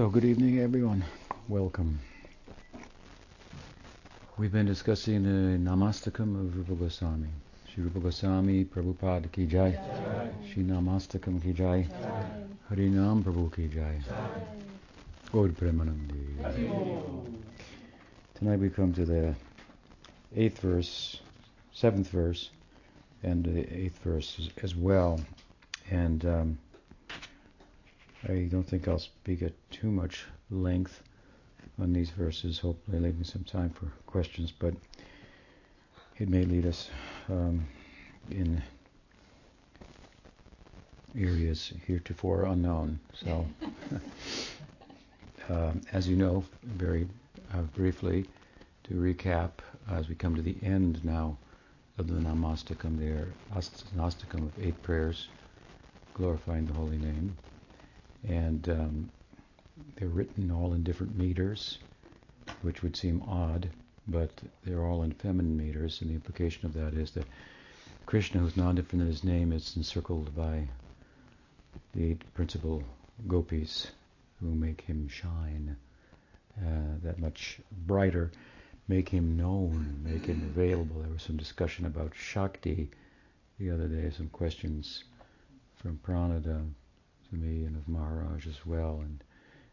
So, good evening, everyone. Welcome. We've been discussing the Namastakam of Rupa Goswami. Shri Rupa Goswami, Prabhupada ki jai. Shri Namastakam ki jai. Harinam Prabhu ki jai. Gaud Premanandi. Tonight we come to the eighth verse, seventh verse, and the eighth verse as, as well. And um, I don't think I'll speak at too much length on these verses, hopefully leaving some time for questions, but it may lead us um, in areas heretofore unknown. So, um, as you know, very uh, briefly, to recap, as we come to the end now of the Namastakam, there, Namastakam of eight prayers, glorifying the holy name and um, they're written all in different meters, which would seem odd, but they're all in feminine meters, and the implication of that is that Krishna, who's non-different in his name, is encircled by the eight principal gopis who make him shine uh, that much brighter, make him known, make him available. There was some discussion about Shakti the other day, some questions from Pranada to me and of Maharaj as well. And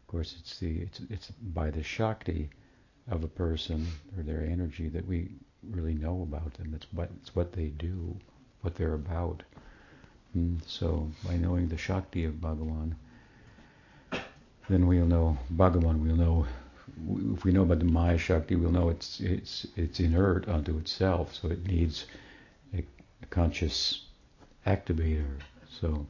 of course, it's the it's it's by the shakti of a person or their energy that we really know about them. It's what it's what they do, what they're about. And mm, so by knowing the shakti of Bhagavan, then we'll know Bhagavan. We'll know if we know about the Maya Shakti, we'll know it's it's it's inert unto itself, so it needs a, a conscious activator. So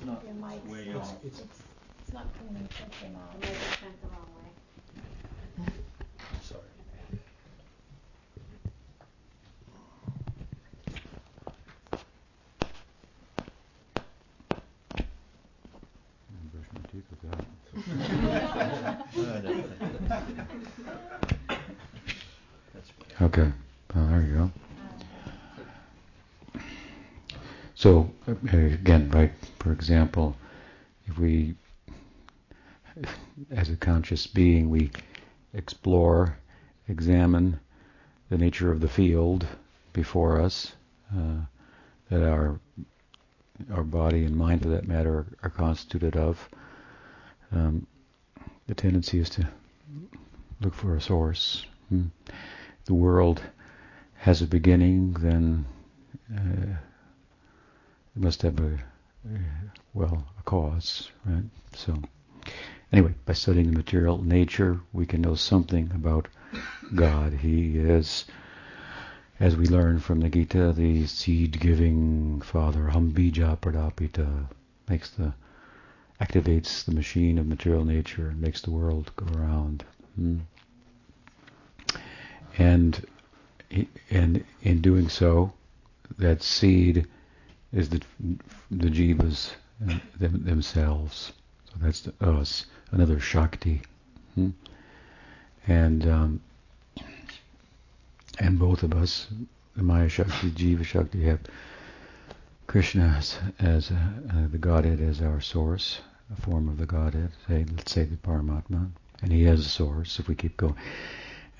It's not Your mic's way not, off. It's, it's, it's not coming through your mouth. The mic is bent the wrong way. I'm sorry. brush my teeth with that. okay. Oh, there you go. So uh, again, right? For example, if we, as a conscious being, we explore, examine the nature of the field before us, uh, that our our body and mind, for that matter, are, constituted of. Um, the tendency is to look for a source. Hmm. The world has a beginning, then. Uh, it must have a, well, a cause, right? So, anyway, by studying the material nature, we can know something about God. He is, as we learn from the Gita, the seed-giving Father, Hambija Pradapita, makes the activates the machine of material nature and makes the world go around. Hmm. And and in doing so, that seed is the the jivas uh, them, themselves. So that's the, us, another Shakti. Hmm? And um, and both of us, the Maya Shakti, Jiva Shakti, have Krishna as, as uh, uh, the Godhead as our source, a form of the Godhead. Say, let's say the Paramatma, and he has a source. If we keep going,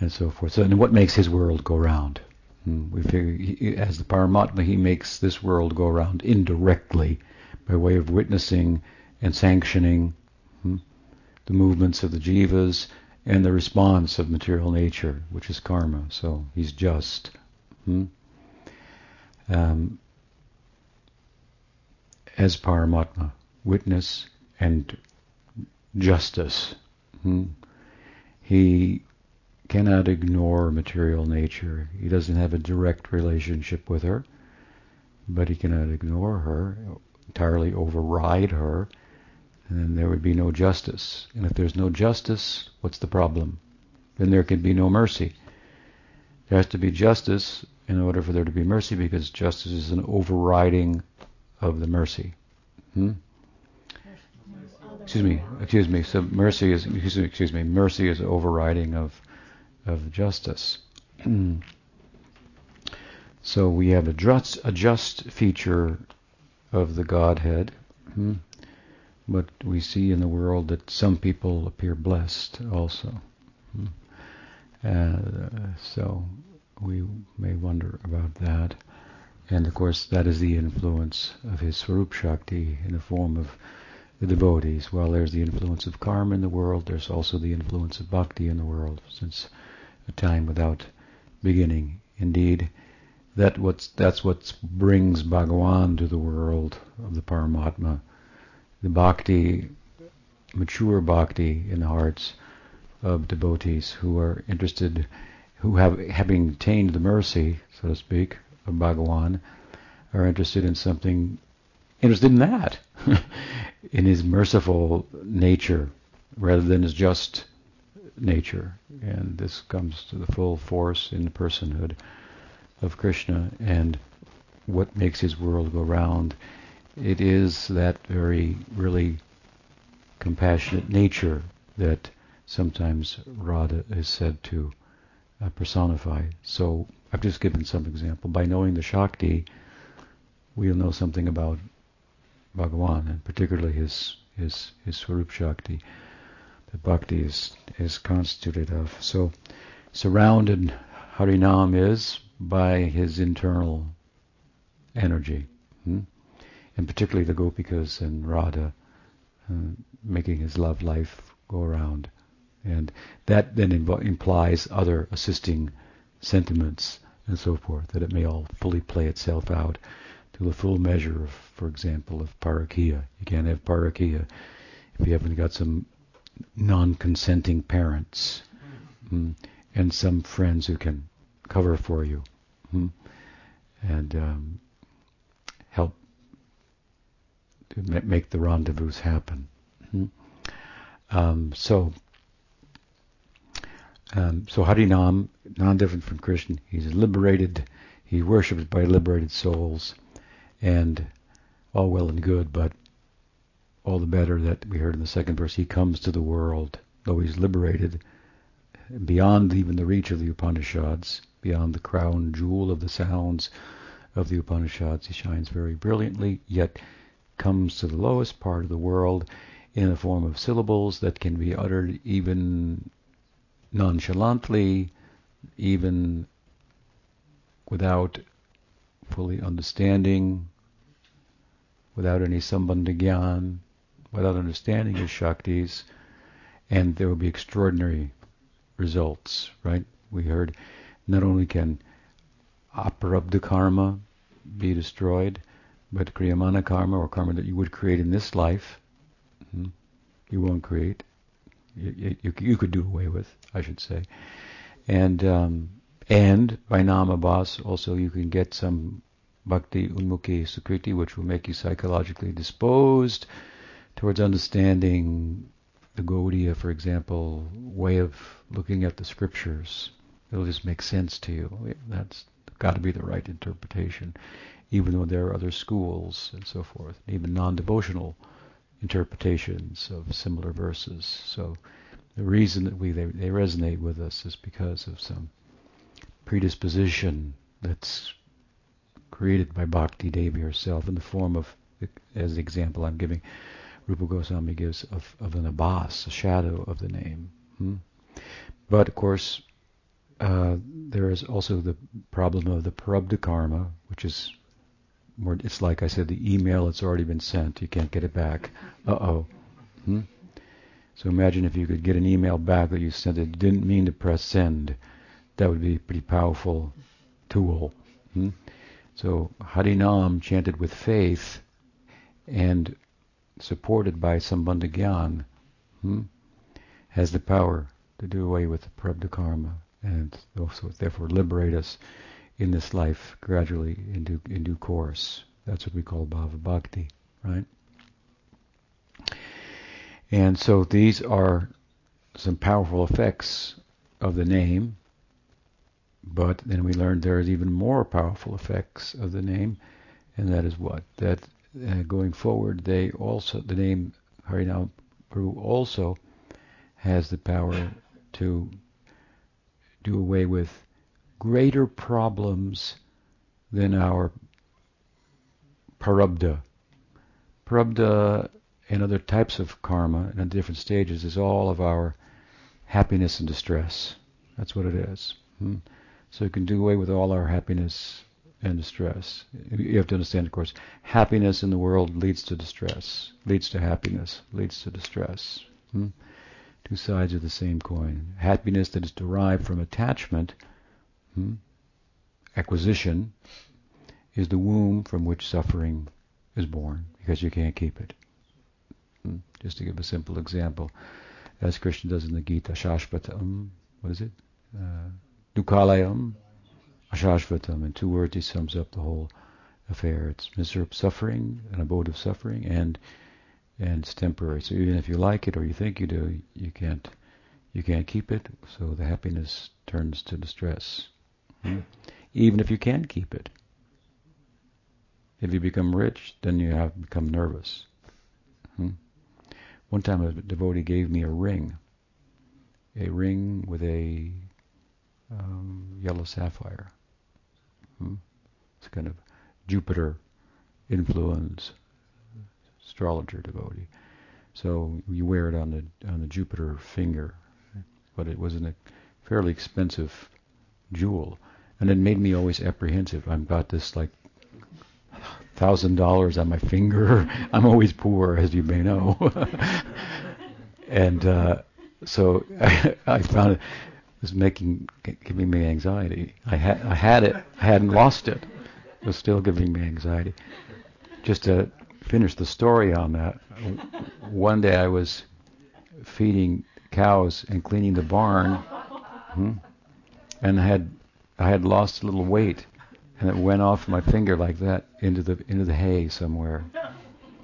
and so forth. So, and what makes his world go round? Hmm, we figure, he, as the Paramatma, he makes this world go around indirectly by way of witnessing and sanctioning hmm, the movements of the jivas and the response of material nature, which is karma. So he's just. Hmm? Um, as Paramatma, witness and justice. Hmm? He cannot ignore material nature. He doesn't have a direct relationship with her, but he cannot ignore her, entirely override her, and then there would be no justice. And if there's no justice, what's the problem? Then there can be no mercy. There has to be justice in order for there to be mercy, because justice is an overriding of the mercy. Hmm? Excuse me. Excuse me. So mercy is excuse me. Mercy is overriding of of justice. so we have a just, a just feature of the Godhead, hmm, but we see in the world that some people appear blessed also. Hmm. Uh, so we may wonder about that. And of course, that is the influence of his Swarup Shakti in the form of the devotees. While there's the influence of karma in the world, there's also the influence of bhakti in the world, since a time without beginning. Indeed, that what's, that's what brings Bhagawan to the world of the Paramatma. The bhakti, mature bhakti in the hearts of devotees who are interested, who have, having attained the mercy, so to speak, of Bhagawan, are interested in something, interested in that, in his merciful nature, rather than his just nature. And this comes to the full force in the personhood of Krishna and what makes his world go round. It is that very, really compassionate nature that sometimes Radha is said to uh, personify. So I've just given some example. By knowing the Shakti, we'll know something about Bhagavan, and particularly his his his Swarup Shakti that Bhakti is is constituted of. So surrounded Harinam is by his internal energy, hmm? and particularly the Gopikas and Radha, uh, making his love life go around. And that then inv- implies other assisting sentiments and so forth, that it may all fully play itself out to the full measure of, for example, of parakia. You can't have parakia if you haven't got some non-consenting parents mm, and some friends who can cover for you mm, and um, help to make the rendezvous happen. Mm. Um, so um, so Harinam, non-different from Krishna, he's liberated, he's worshipped by liberated souls, and all well and good, but all the better that we heard in the second verse, he comes to the world, though he's liberated, beyond even the reach of the Upanishads, beyond the crown jewel of the sounds of the Upanishads, he shines very brilliantly, yet comes to the lowest part of the world in the form of syllables that can be uttered even nonchalantly, even without fully understanding, without any sambandha without understanding his shaktis, and there will be extraordinary results, right? We heard not only can aprarabdha karma be destroyed, but kriyamana karma, or karma that you would create in this life, hmm, you won't create you, you, you, could do away with, I should say. And um, and by namabhas also you can get some bhakti unmukhi sukriti, which will make you psychologically disposed towards understanding the Gaudiya, for example, way of looking at the scriptures. It'll just make sense to you. That's got to be the right interpretation, even though there are other schools and so forth, even non-devotional interpretations of similar verses. So the reason that we they, they resonate with us is because of some predisposition that's created by Bhakti Devi herself in the form of, as the example I'm giving, Rupa Goswami gives of, of an abhas, a shadow of the name. Hmm? But of course, uh, there is also the problem of the prarabdha karma, which is more, it's like I said, the email that's already been sent. You can't get it back. Uh-oh. Hmm? So imagine if you could get an email back that you sent it didn't mean to press send. That would be a pretty powerful tool. Hmm? So Harinam chanted with faith and supported by Sambandha Gyan hmm, has the power to do away with the prarabdha karma and also therefore liberate us in this life gradually in due, in due course. That's what we call bhava bhakti, right? And so these are some powerful effects of the name, but then we learned there is even more powerful effects of the name, and that is what? That uh, going forward, they also, the name Harinam Prabhu also has the power to do away with greater problems than our prarabdha. Prarabdha and other types of karma and different stages is all of our happiness and distress. That's what it is. Hmm? So you can do away with all our happiness and distress. You have to understand, of course, happiness in the world leads to distress, leads to happiness, leads to distress. Hmm? Two sides of the same coin. Happiness that is derived from attachment, hmm? acquisition, is the womb from which suffering is born because you can't keep it. Hmm? Just to give a simple example, as Krishna does in the Gita, Shashvatam, what is it? Uh, Dukalayam, Ashashvatam. In two words, he sums up the whole affair. It's miserable suffering, an abode of suffering, and and it's temporary. So even if you like it or you think you do, you can't you can't keep it. So the happiness turns to distress. Hmm? Even if you can keep it. If you become rich, then you have become nervous. Hmm? One time a devotee gave me a ring, a ring with a um, yellow sapphire. Hmm? It's kind of Jupiter influence astrologer devotee. So you wear it on the on the Jupiter finger, but it was a fairly expensive jewel, and it made me always apprehensive. I've got this like thousand dollars on my finger. I'm always poor, as you may know, and uh, so I, I found it was making giving me anxiety. I had I had it, I hadn't lost it. It was still giving me anxiety. Just to finish the story on that, one day I was feeding cows and cleaning the barn, hmm, and I had I had lost a little weight, and it went off my finger like that into the into the hay somewhere.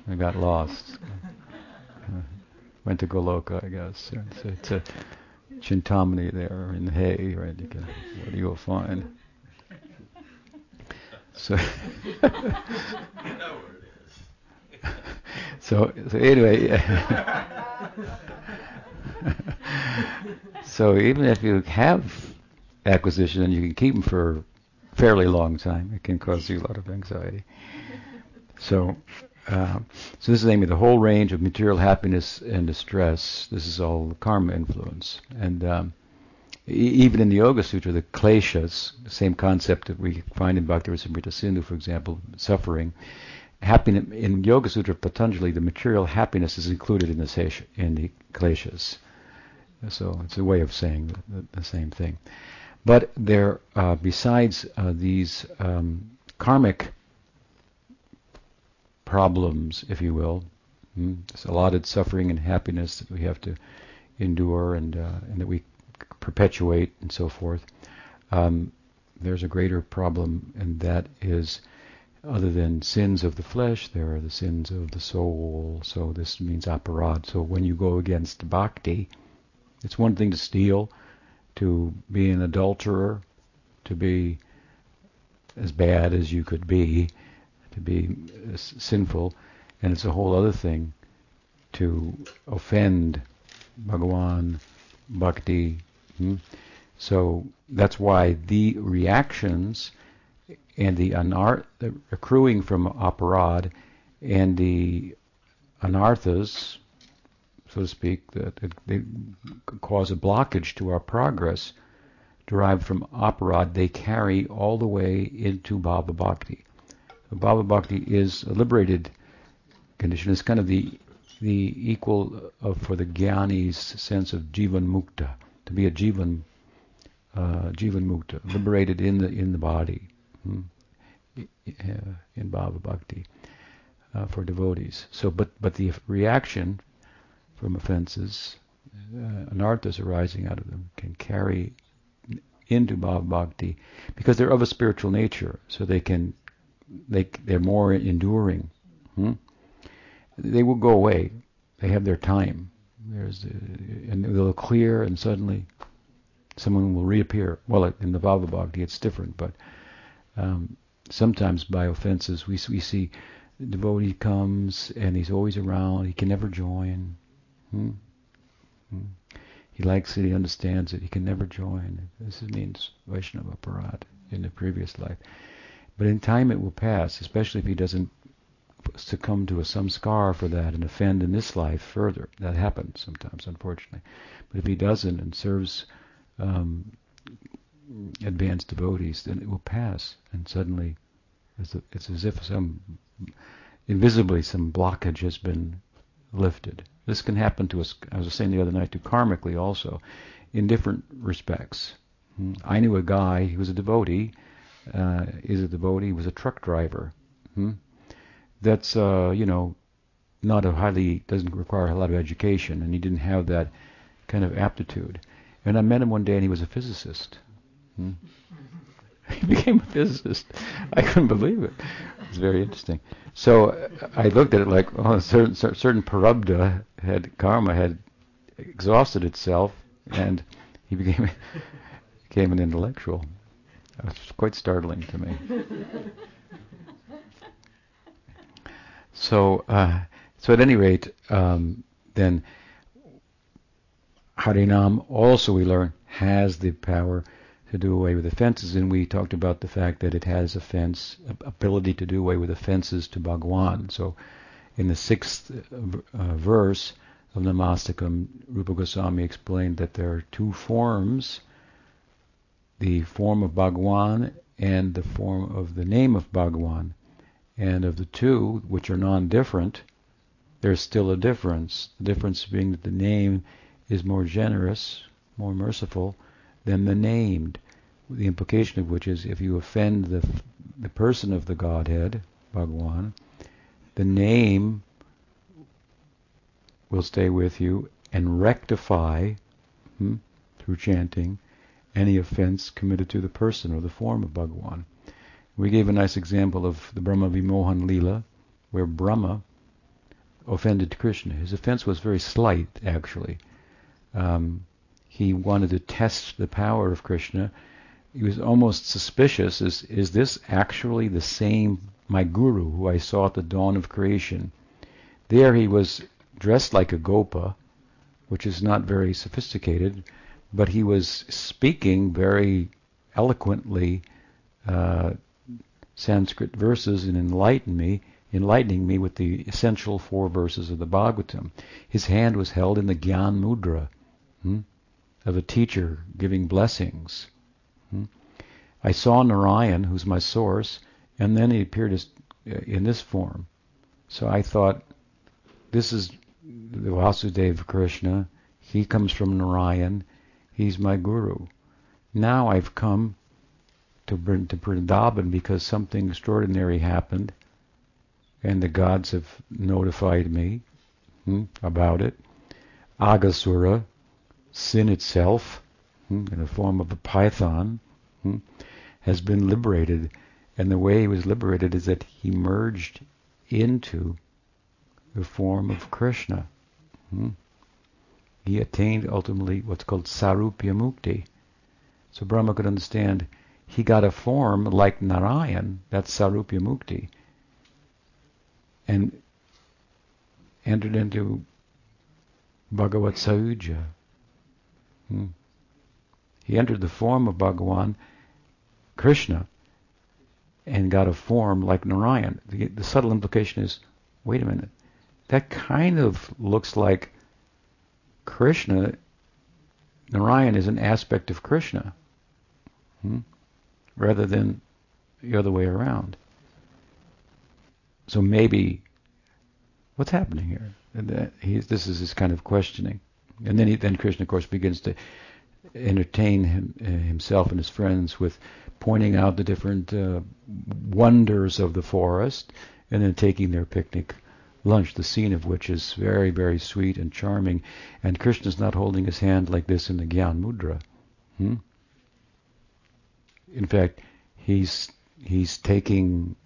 I got lost. Uh, went to Goloka, I guess. Chintamani there in the hay, right? You can, what do you will find? So, so, so anyway, so even if you have acquisition and you can keep them for a fairly long time, it can cause you a lot of anxiety. So, uh, so this is aiming the whole range of material happiness and distress. This is all karma influence, and um, e- even in the Yoga Sutra, the kleshas, the same concept that we find in Bhakti-rasamrita Sindhu, for example, suffering. Happiness in Yoga Sutra Patanjali, the material happiness is included in the in the kleshas. So it's a way of saying the, the same thing. But there, uh, besides uh, these um, karmic problems, if you will. Hmm? There's allotted suffering and happiness that we have to endure and uh, and that we perpetuate and so forth. Um, there's a greater problem, and that is, other than sins of the flesh, there are the sins of the soul. So this means aparad. So when you go against bhakti, it's one thing to steal, to be an adulterer, to be as bad as you could be, to be sinful, and it's a whole other thing to offend Bhagawan, Bhakti. Hmm? So that's why the reactions and the, anar- accruing from aparad and the anarthas, so to speak, that they cause a blockage to our progress derived from aparad, they carry all the way into Bhava Bhakti. Bhava Bhakti is a liberated condition. It's kind of the the equal of for the Jnani's sense of Jivan Mukta, to be a Jivan uh, Jivan Mukta, liberated in the in the body, hmm? in Bhava Bhakti uh, for devotees. So, but but the reaction from offenses, uh, anarthas arising out of them, can carry into Bhava Bhakti because they're of a spiritual nature, so they can they they're more enduring. Hmm? They will go away. They have their time. There's and they'll clear, and suddenly someone will reappear. Well, in the Bhava Bhakti, it's different, but um, sometimes by offenses, we we see the devotee comes and he's always around. He can never join. Hmm? Hmm. He likes it. He understands it. He can never join. This means Vaishnava Aparad in the previous life. But in time it will pass, especially if he doesn't succumb to a samskar for that and offend in this life further. That happens sometimes, unfortunately. But if he doesn't and serves um, advanced devotees, then it will pass, and suddenly it's, a, it's as if some invisibly some blockage has been lifted. This can happen to us. I was saying the other night to karmically also, in different respects. Hmm. I knew a guy. He was a devotee. Uh, is a devotee. Was a truck driver. Hmm? That's uh, you know not a highly doesn't require a lot of education, and he didn't have that kind of aptitude. And I met him one day, and he was a physicist. Hmm? he became a physicist. I couldn't believe it. It's very interesting. So uh, I looked at it like, oh, certain certain prarabdha had karma had exhausted itself, and he became became an intellectual. It was quite startling to me. so, uh, so at any rate, um, then Harinam also we learn has the power to do away with offenses, and we talked about the fact that it has offense ability to do away with offenses to Bhagwan. So, in the sixth uh, verse of Namastakam, Rupa Goswami explained that there are two forms: the form of Bhagwan and the form of the name of Bhagwan. And of the two, which are non-different, there's still a difference. The difference being that the name is more generous, more merciful, than the named. The implication of which is if you offend the the person of the Godhead, Bhagwan, the name will stay with you and rectify hmm, through chanting any offense committed to the person or the form of Bhagwan. We gave a nice example of the Brahma Vimohan Lila, where Brahma offended Krishna. His offense was very slight, actually. Um, he wanted to test the power of Krishna. He was almost suspicious: is is this actually the same my guru who I saw at the dawn of creation? There he was dressed like a gopa, which is not very sophisticated, but he was speaking very eloquently uh, Sanskrit verses and enlightened me, enlightening me with the essential four verses of the Bhagavatam. His hand was held in the Gyan Mudra. Hmm? of a teacher giving blessings. Hmm? I saw Narayan, who's my source, and then he appeared as, uh, in this form. So I thought, this is the Vasudeva Krishna. He comes from Narayan. He's my guru. Now I've come to, to Vrindavan because something extraordinary happened, and the gods have notified me hmm, about it. Aghasura, sin itself, hmm, in the form of a python, hmm, has been liberated. And the way he was liberated is that he merged into the form of Krishna. He attained ultimately what's called Sarupya Mukti. So Brahma could understand he got a form like Narayan, that's Sarupya Mukti, and entered into Bhagavat Sayujya, Hmm. He entered the form of Bhagawan, Krishna, and got a form like Narayan. The, the subtle implication is, wait a minute, that kind of looks like Krishna. Narayan is an aspect of Krishna, hmm? rather than the other way around. So maybe, what's happening here? He, this is his kind of questioning. And then he, then Krishna, of course, begins to entertain him, uh, himself and his friends with pointing out the different uh, wonders of the forest, and then taking their picnic lunch, the scene of which is very, very sweet and charming. And Krishna's not holding his hand like this in the Gyan Mudra. Hmm? In fact, he's he's taking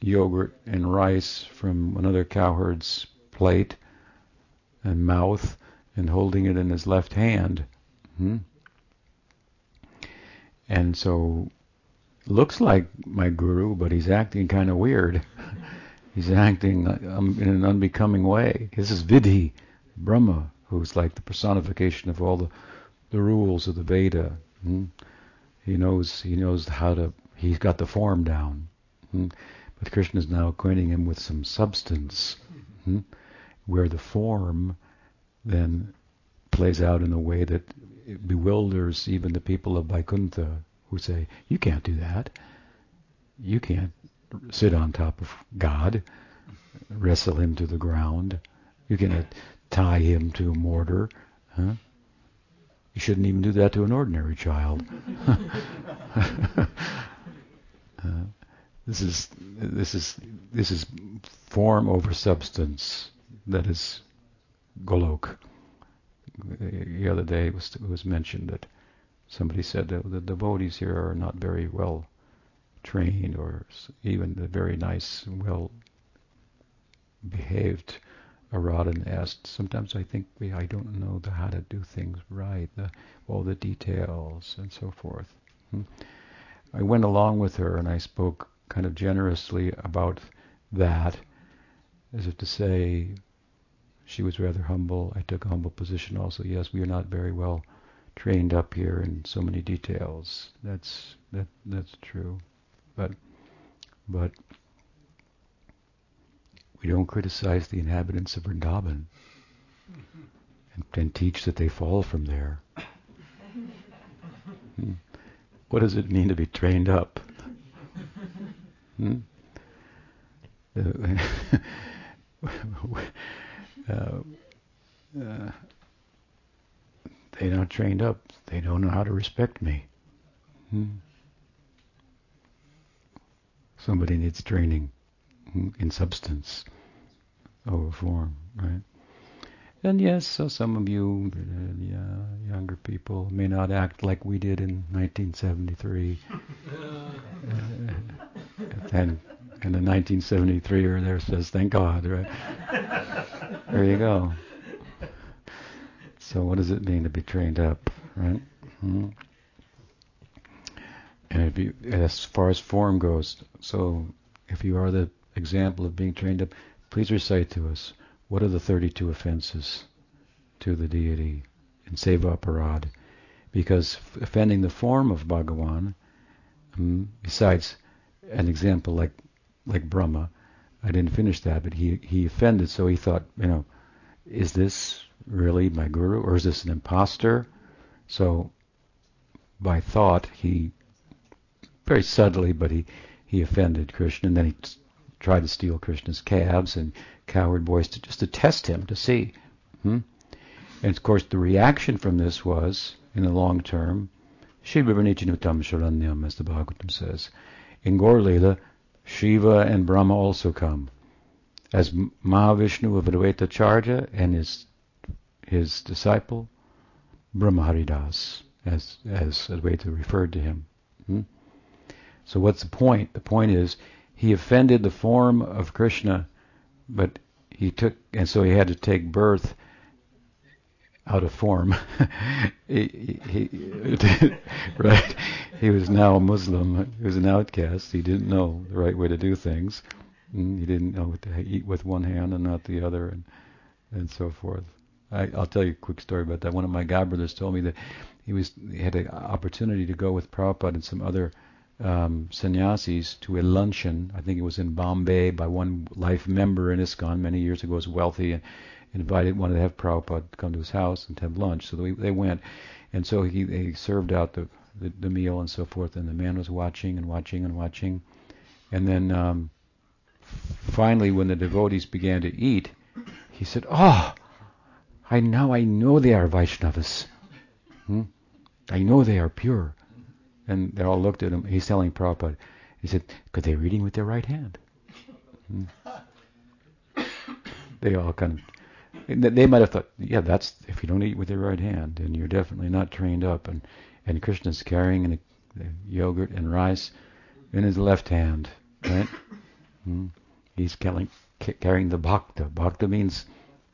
yogurt and rice from another cowherd's plate and mouth and holding it in his left hand. Hmm? And so, looks like my guru, but he's acting kind of weird. he's acting um, in an unbecoming way. This is Vidhi, Brahma, who's like the personification of all the, the rules of the Veda. Hmm? He knows he knows how to. He's got the form down. Hmm? But Krishna is now acquainting him with some substance, hmm, where the form then plays out in a way that bewilders even the people of Vaikuntha who say, "You can't do that. You can't sit on top of God, wrestle him to the ground. You can tie him to a mortar." Huh? You shouldn't even do that to an ordinary child. uh, this is this is this is form over substance. That is Golok. The other day it was, it was mentioned that somebody said that the devotees here are not very well trained or even the very nice, well behaved Aradan asked, sometimes I think we, I don't know the, how to do things right, the, all the details and so forth. Hmm. I went along with her and I spoke kind of generously about that, as if to say, she was rather humble. I took a humble position also. Yes, we are not very well trained up here in so many details. That's that that's true, but but we don't criticize the inhabitants of Vrindavan and, and teach that they fall from there. Hmm. What does it mean to be trained up? Hmm? uh, uh, they're not trained up. They don't know how to respect me. Hmm? Somebody needs training in substance over form, right? And yes, so some of you, younger people, may not act like we did in 1973. uh, and and the 1973er there says, "Thank God," right? there you go. So, what does it mean to be trained up, right? hmm And you, as far as form goes, so if you are the example of being trained up, Please recite to us what are the 32 offenses to the deity in Seva Aparad? Because offending the form of Bhagawan, um, besides an example like like Brahma, I didn't finish that, but he he offended, so he thought, you know, is this really my guru or is this an impostor? So by thought he very subtly, but he he offended Krishna, and then he tried to steal Krishna's calves and cowherd boys to just to test him to see. Hmm? And of course, the reaction from this was, in the long term, Shiva Sharanyam, as the Bhagavatam says. In Gaur Shiva and Brahma also come. As Mahavishnu of Advaita Charya and his his disciple, Brahmaharidas, as as Advaita referred to him. Hmm? So what's the point? The point is he offended the form of Krishna, but he took, and so he had to take birth out of form. he, he, right? He was now a Muslim. He was an outcast. He didn't know the right way to do things. Mm, he didn't know to eat with one hand and not the other, and and so forth. I, will tell you a quick story about that. One of my godbrothers told me that he was he had an opportunity to go with Prabhupada and some other um, sannyasis to a luncheon. I think it was in Bombay by one life member in ISKCON many years ago. Was wealthy and invited wanted to have Prabhupada come to his house and have lunch. So they, they went, and so he they served out the, the, the meal and so forth. And the man was watching and watching and watching, and then um, finally, when the devotees began to eat, he said, "Oh, I now I know they are Vaishnavas. Hmm? I know they are pure." And they all looked at him. He's telling Prabhupada. He said, could they reading with their right hand? Hmm. They all kind of, they might have thought, yeah, that's, if you don't eat with your right hand, then you're definitely not trained up. And, and Krishna's carrying a yogurt and rice in his left hand, right? Hmm. He's carrying, carrying the bhakta. Bhakta means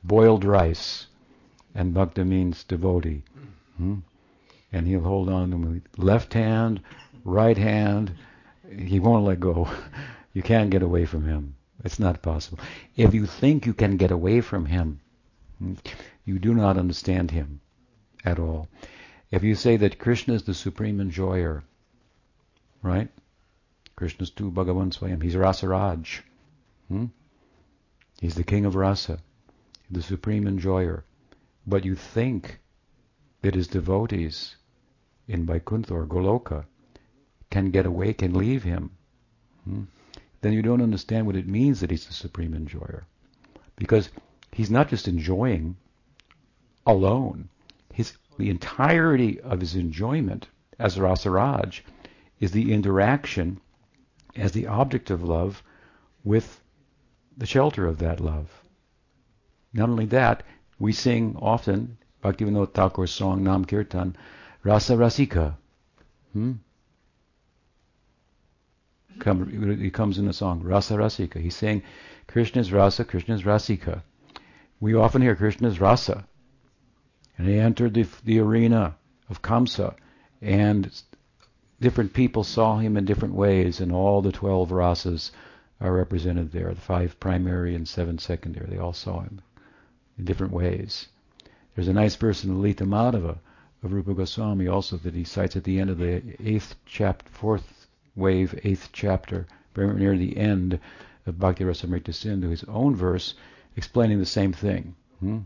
boiled rice, and bhakta means devotee. Hmm? And he'll hold on to me. Left hand, right hand, he won't let go. You can't get away from him. It's not possible. If you think you can get away from him, you do not understand him at all. If you say that Krishna is the supreme enjoyer, right? Krishna's tu Bhagavan Swayam. He's Rasaraj. Hmm? He's the king of rasa, the supreme enjoyer. But you think that his devotees in Vaikuntha or Goloka can get awake and leave him, hmm? then you don't understand what it means that he's the supreme enjoyer. Because he's not just enjoying alone. His the entirety of his enjoyment as Rasaraj is the interaction as the object of love with the shelter of that love. Not only that, we sing often Bhaktivinoda Thakur's song Nam Kirtan, Rasa Rasika. Hmm? Come, he comes in the song Rasa Rasika. He's saying Krishna's Rasa, Krishna's Rasika. We often hear Krishna's Rasa. And he entered the, the arena of Kamsa, and different people saw him in different ways, and all the 12 rasas are represented there the five primary and seven secondary. They all saw him in different ways. There's a nice verse in Lalita Madhava of Rupa Goswami also that he cites at the end of the eighth chapter, fourth wave, eighth chapter, very near the end of Bhakti Rasamrita Sindhu, his own verse explaining the same thing. Hmm?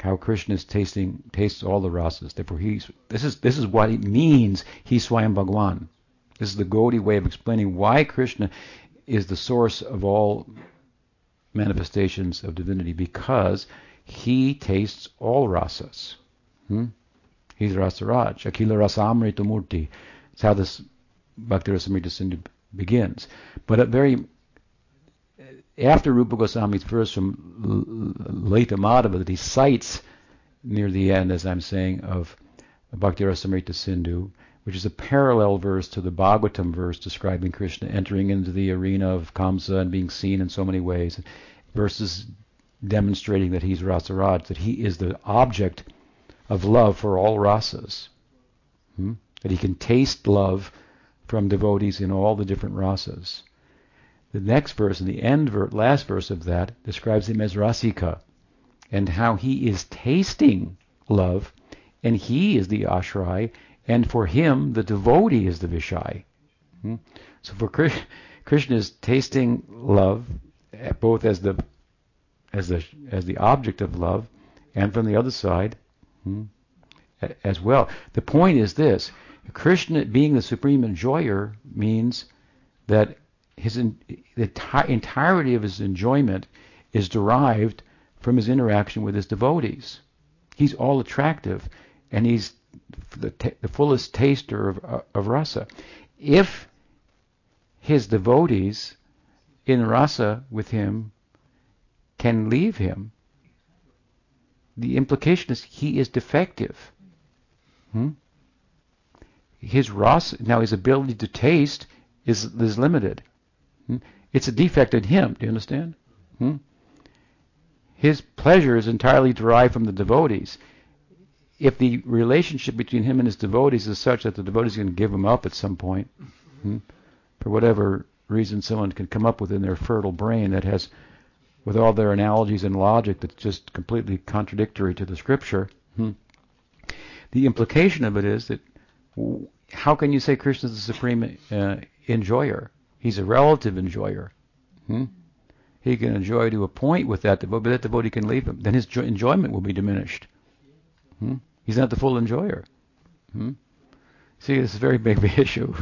How Krishna is tasting tastes all the rasas. Therefore, he's this is this is what it means. He's Swayam Bhagwan. This is the Gaudiya way of explaining why Krishna is the source of all manifestations of divinity because he tastes all rasas. Hmm? He's Rasaraj, Akhila Rasamrita Murti. That's how this Bhakti Rasamrita Sindhu begins. But at very after Rupa Goswami's verse from Lalita Madhava that he cites near the end, as I'm saying, of Bhakti Rasamrita Sindhu, which is a parallel verse to the Bhagavatam verse describing Krishna entering into the arena of Kamsa and being seen in so many ways. Verses demonstrating that he's Rasaraj, that he is the object of love for all rasas. Hmm? That he can taste love from devotees in all the different rasas. The next verse, the end ver- last verse of that, describes him as Rasika, and how he is tasting love, and he is the ashray, and for him, the devotee is the Vishai. Hmm? So for Krishna is tasting love, eh, both as the as the as the object of love, and from the other side, hmm, as well. The point is this: Krishna being the supreme enjoyer means that his the entirety of his enjoyment is derived from his interaction with his devotees. He's all attractive, and he's the, t- the fullest taster of, uh, of rasa. If his devotees in rasa with him can leave him, the implication is he is defective. Hmm? His rasa, now his ability to taste is, is limited. Hmm? It's a defect in him. Do you understand? Hmm? His pleasure is entirely derived from the devotees if the relationship between him and his devotees is such that the devotees can give him up at some point, hmm, for whatever reason someone can come up with in their fertile brain that has, with all their analogies and logic that's just completely contradictory to the scripture, hmm, the implication of it is that how can you say Krishna is the supreme uh, enjoyer? He's a relative enjoyer. Hmm? He can enjoy to a point with that devotee, but that devotee can leave him. Then his enjoyment will be diminished. Hmm? He's not the full enjoyer. Hmm? See, this is a very big issue.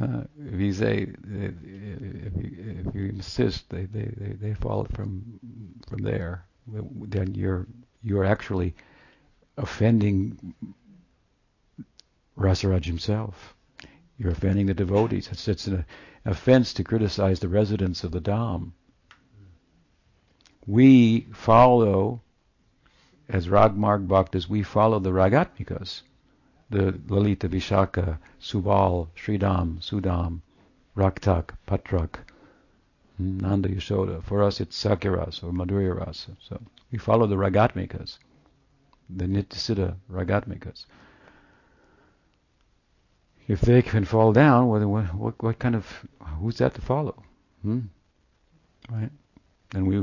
Uh, if you say, if you, if you insist, they, they, they, they follow from from there. Then you're you're actually offending Rasaraj himself. You're offending the devotees. It's, it's an offense to criticize the residents of the Dham. We follow as Ragmarg Bhaktas, we follow the Ragatmikas, the Lalita, Vishakha, Subal, Sridham, Sudam, Raktak, Patrak, Nanda Yashoda. For us it's Sakyaras or Madhurya Rasa. So we follow the Ragatmikas, the Nityasiddha Ragatmikas. If they can fall down, what, what, kind of, who's that to follow? Hmm? Right? And we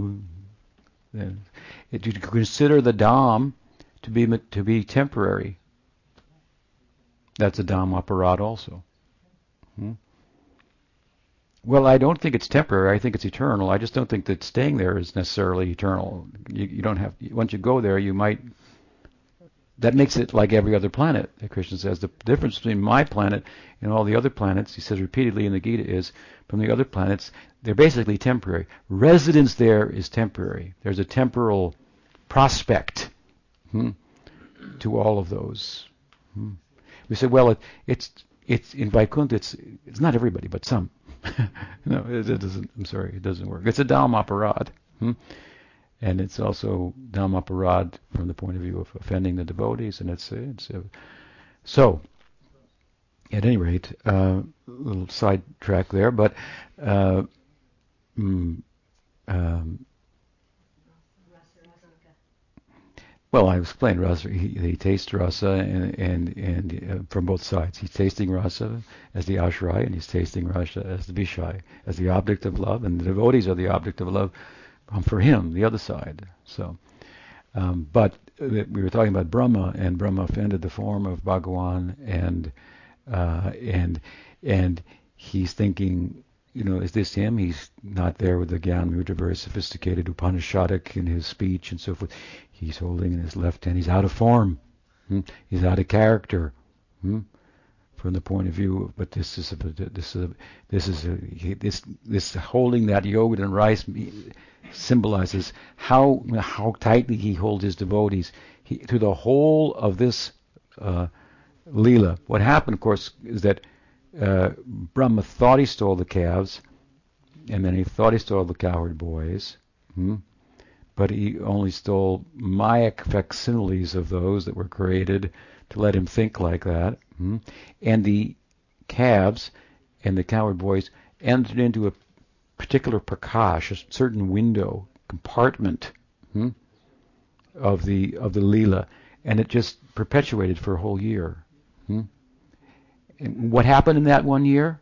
it, you consider the dham to be to be temporary. That's a dham aparad also. Hmm? Well, I don't think it's temporary. I think it's eternal. I just don't think that staying there is necessarily eternal. You, you don't have once you go there, you might. That makes it like every other planet. The Krishna says the difference between my planet and all the other planets, he says repeatedly in the Gita, is from the other planets they're basically temporary. Residence there is temporary. There's a temporal prospect hmm, to all of those. Hmm. We say, well, it, it's it's in Vaikuntha. It's it's not everybody, but some. no, it, it, doesn't. I'm sorry, it doesn't work. It's a Dhammaparad. Hmm? And it's also Dhammaparad from the point of view of offending the devotees, and it's it's uh, so. At any rate, uh, a little sidetrack there, but uh, mm, um, Well, I explained rasa. He, he tastes rasa, and and, and uh, from both sides, he's tasting rasa as the ashray, and he's tasting rasa as the vishay, as the object of love, and the devotees are the object of love um, for him, the other side. So, um, but uh, we were talking about Brahma, and Brahma offended the form of Bhagawan, and uh, and and he's thinking you know, is this him? He's not there with the Gyan Mudra, very sophisticated Upanishadic in his speech and so forth. He's holding in his left hand. He's out of form. Hmm? He's out of character. Hmm? From the point of view, but this is a, this is a, this is a, this this holding that yogurt and rice symbolizes how how tightly he holds his devotees he, through the whole of this uh, lila. What happened, of course, is that uh, Brahma thought he stole the calves, and then he thought he stole the cowherd boys, hmm? But he only stole Mayak facsimiles of those that were created to let him think like that. Hmm? And the calves and the cowherd boys entered into a particular prakash, a certain window, compartment hmm? of the of the lila, and it just perpetuated for a whole year. Hmm? And what happened in that one year?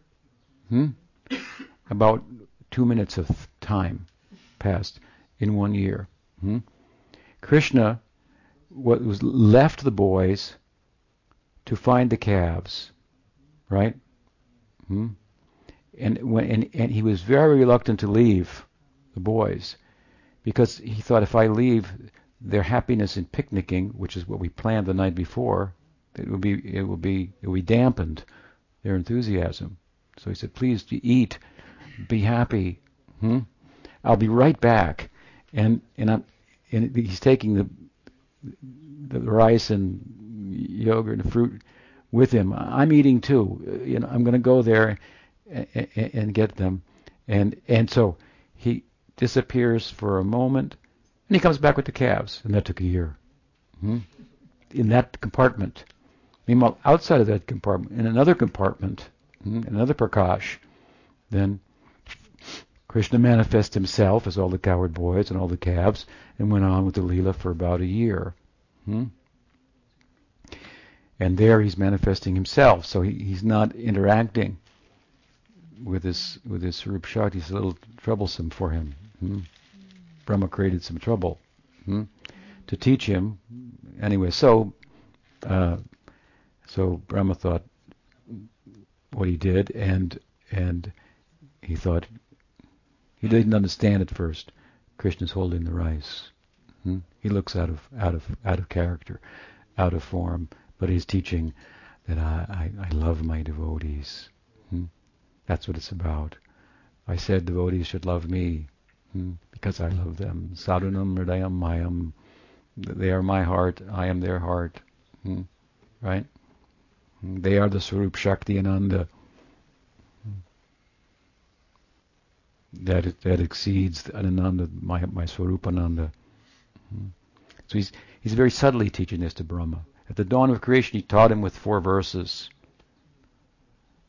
About two minutes of time passed in one year. Hmm? Krishna was left the boys to find the calves, right? Hmm? And when and, and he was very reluctant to leave the boys because he thought if I leave their happiness in picnicking, which is what we planned the night before, it would be it would be it would be dampened their enthusiasm. So he said, "Please eat, be happy. Hmm? I'll be right back." And and I'm and he's taking the the rice and yogurt and fruit with him. I'm eating too. You know, I'm going to go there and, and get them. And and so he disappears for a moment, and he comes back with the calves, and that took a year. Hmm? In that compartment. Meanwhile, outside of that compartment, in another compartment, hmm, another Prakash, then Krishna manifests himself as all the cowherd boys and all the calves, and went on with the Leela for about a year. Hmm? And there he's manifesting himself, so he, he's not interacting with this with this Rup Shakti. It's a little troublesome for him. Hmm? Brahma created some trouble hmm? to teach him. Anyway, so uh, so Brahma thought what he did, and and he thought he didn't understand at first. Krishna's holding the rice. Hmm? He looks out of out of out of character, out of form, but he's teaching that I, I, I love my devotees. Hmm? That's what it's about. I said devotees should love me hmm? because I love them. Sadhunam hridayam mayam. They are my heart. I am their heart. Hmm? Right? They are the Swarup Shakti Ananda that that exceeds Ananda, my my Swarupananda. So he's he's very subtly teaching this to Brahma. At the dawn of creation, he taught him with four verses.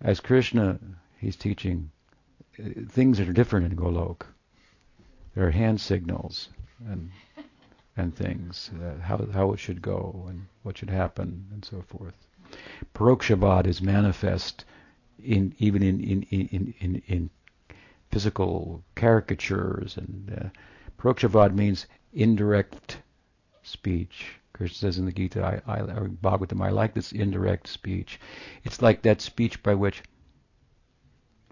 As Krishna, he's teaching uh, things that are different in Golok. There are hand signals and and things, uh, how how it should go and what should happen and so forth. Parokshabad is manifest in even in in in in, in physical caricatures and uh, parokshabad means indirect speech. Krishna says in the Gita, I, I, or Bhagavatam, I like this indirect speech. It's like that speech by which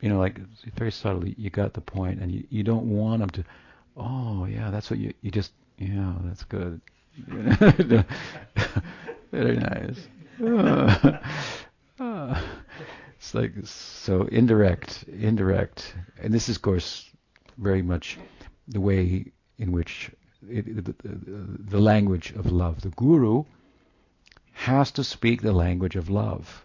you know, like very subtly, you got the point, and you, you don't want them to. Oh yeah, that's what you you just yeah, that's good. very nice. it's like so indirect, indirect, and this is, of course, very much the way in which it, the, the language of love. The guru has to speak the language of love.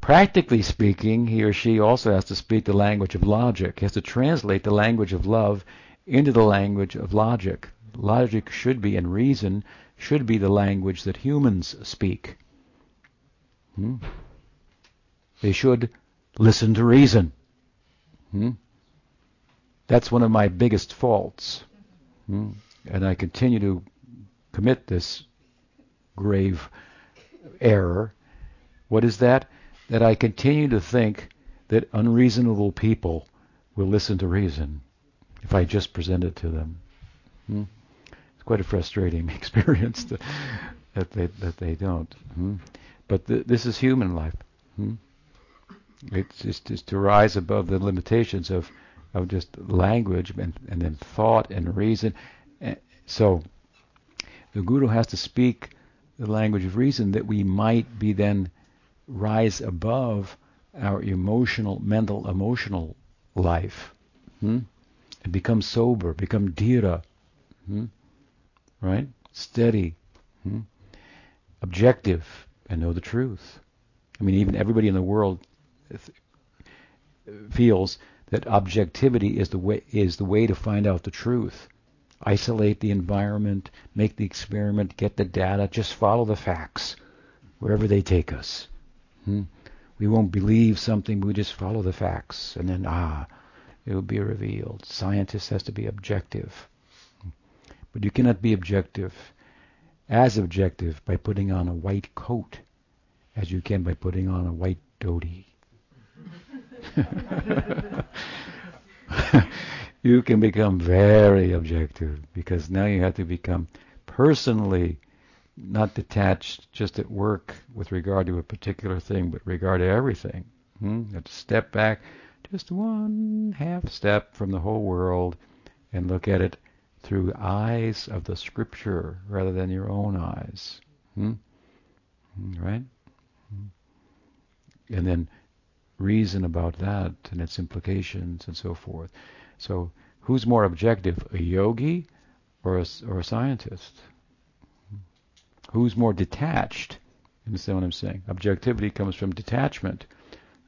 Practically speaking, he or she also has to speak the language of logic. He has to translate the language of love into the language of logic. Logic should be, and reason should be the language that humans speak. Hmm? They should listen to reason. Hmm? That's one of my biggest faults. Hmm? And I continue to commit this grave error. What is that? That I continue to think that unreasonable people will listen to reason if I just present it to them. Hmm? It's quite a frustrating experience to, that they that they don't. Hmm? But th- this is human life. It's just, just to rise above the limitations of of just language and, and then thought and reason. Eh, so the guru has to speak the language of reason that we might be then rise above our emotional, mental, emotional life. Hmm? And become sober, become dhira. Hmm? Right? Steady. Hmm? Objective and know the truth. I mean, even everybody in the world feels that objectivity is the way is the way to find out the truth. Isolate the environment, make the experiment, get the data, just follow the facts wherever they take us. Hmm? We won't believe something, we just follow the facts, and then ah, it will be revealed. Scientist has to be objective, but you cannot be objective as objective by putting on a white coat as you can by putting on a white dhoti. you can become very objective because now you have to become personally not detached just at work with regard to a particular thing, but regard to everything. Hmm? You have to step back just one half step from the whole world and look at it through eyes of the scripture rather than your own eyes. Hmm? hmm right? and then reason about that and its implications and so forth. So, who's more objective, a yogi or a, or a scientist? Who's more detached? You understand what I'm saying? Objectivity comes from detachment.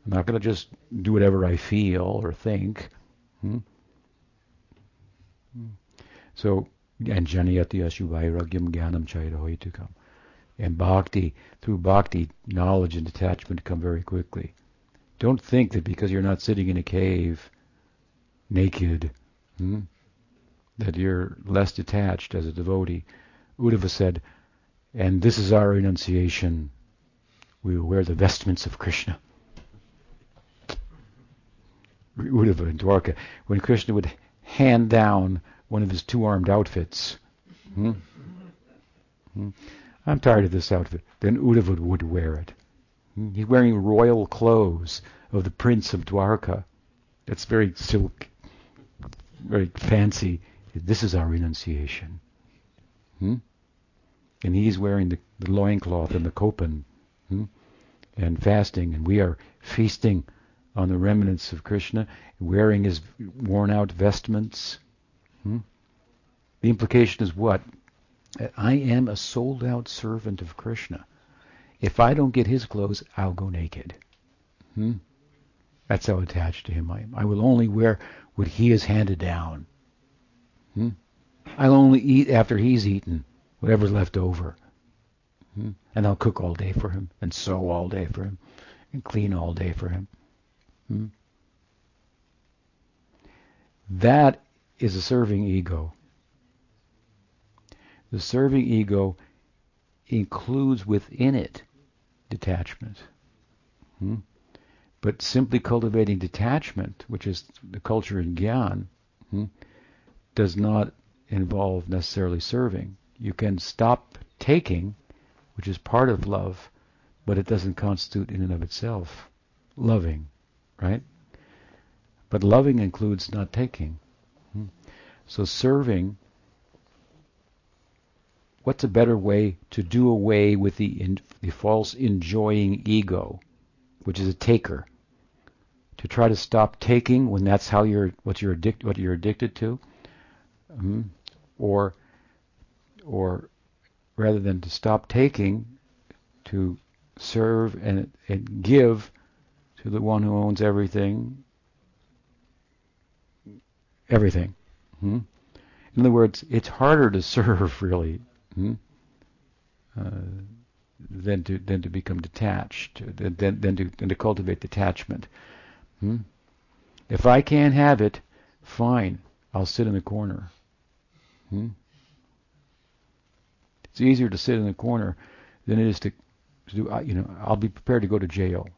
I'm not going to just do whatever I feel or think. Hmm? So, and janayati ashuvairagyam jnanam chairahoitukam. And bhakti, through bhakti, knowledge and detachment come very quickly. Don't think that because you're not sitting in a cave naked, hmm, that you're less detached as a devotee. Uddhava said, and this is our renunciation. We will wear the vestments of Krishna. Uddhava and Dwarka, when Krishna would hand down one of his two-armed outfits. Hmm? Hmm? I'm tired of this outfit. Then Uddhava would wear it. He's wearing royal clothes of the Prince of Dwarka. That's very silk, very fancy. This is our renunciation. Hmm? And he's wearing the, the loincloth and the kaupin hmm? and fasting, and we are feasting on the remnants of Krishna, wearing his worn out vestments. Hmm? The implication is what? I am a sold out servant of Krishna. If I don't get his clothes, I'll go naked. Hmm? That's how attached to him I am. I will only wear what he has handed down. Hmm? I'll only eat after he's eaten, whatever's left over. Hmm? And I'll cook all day for him, and sew all day for him, and clean all day for him. That is a serving ego. The serving ego includes within it detachment. Hmm? But simply cultivating detachment, which is the culture in Gyan, hmm, does not involve necessarily serving. You can stop taking, which is part of love, but it doesn't constitute in and of itself loving, right? But loving includes not taking. Hmm? So serving, what's a better way to do away with the, in, the false enjoying ego, which is a taker? To try to stop taking when that's how you're what you're addicted what you're addicted to, mm or or rather than to stop taking, to serve and, and give to the one who owns everything everything. Hmm? In other words, it's harder to serve really hmm? uh, than to than to become detached, than, than to than to cultivate detachment. Hmm? If I can't have it, fine, I'll sit in the corner. Hmm? It's easier to sit in the corner than it is to, to do. You know, I'll be prepared to go to jail.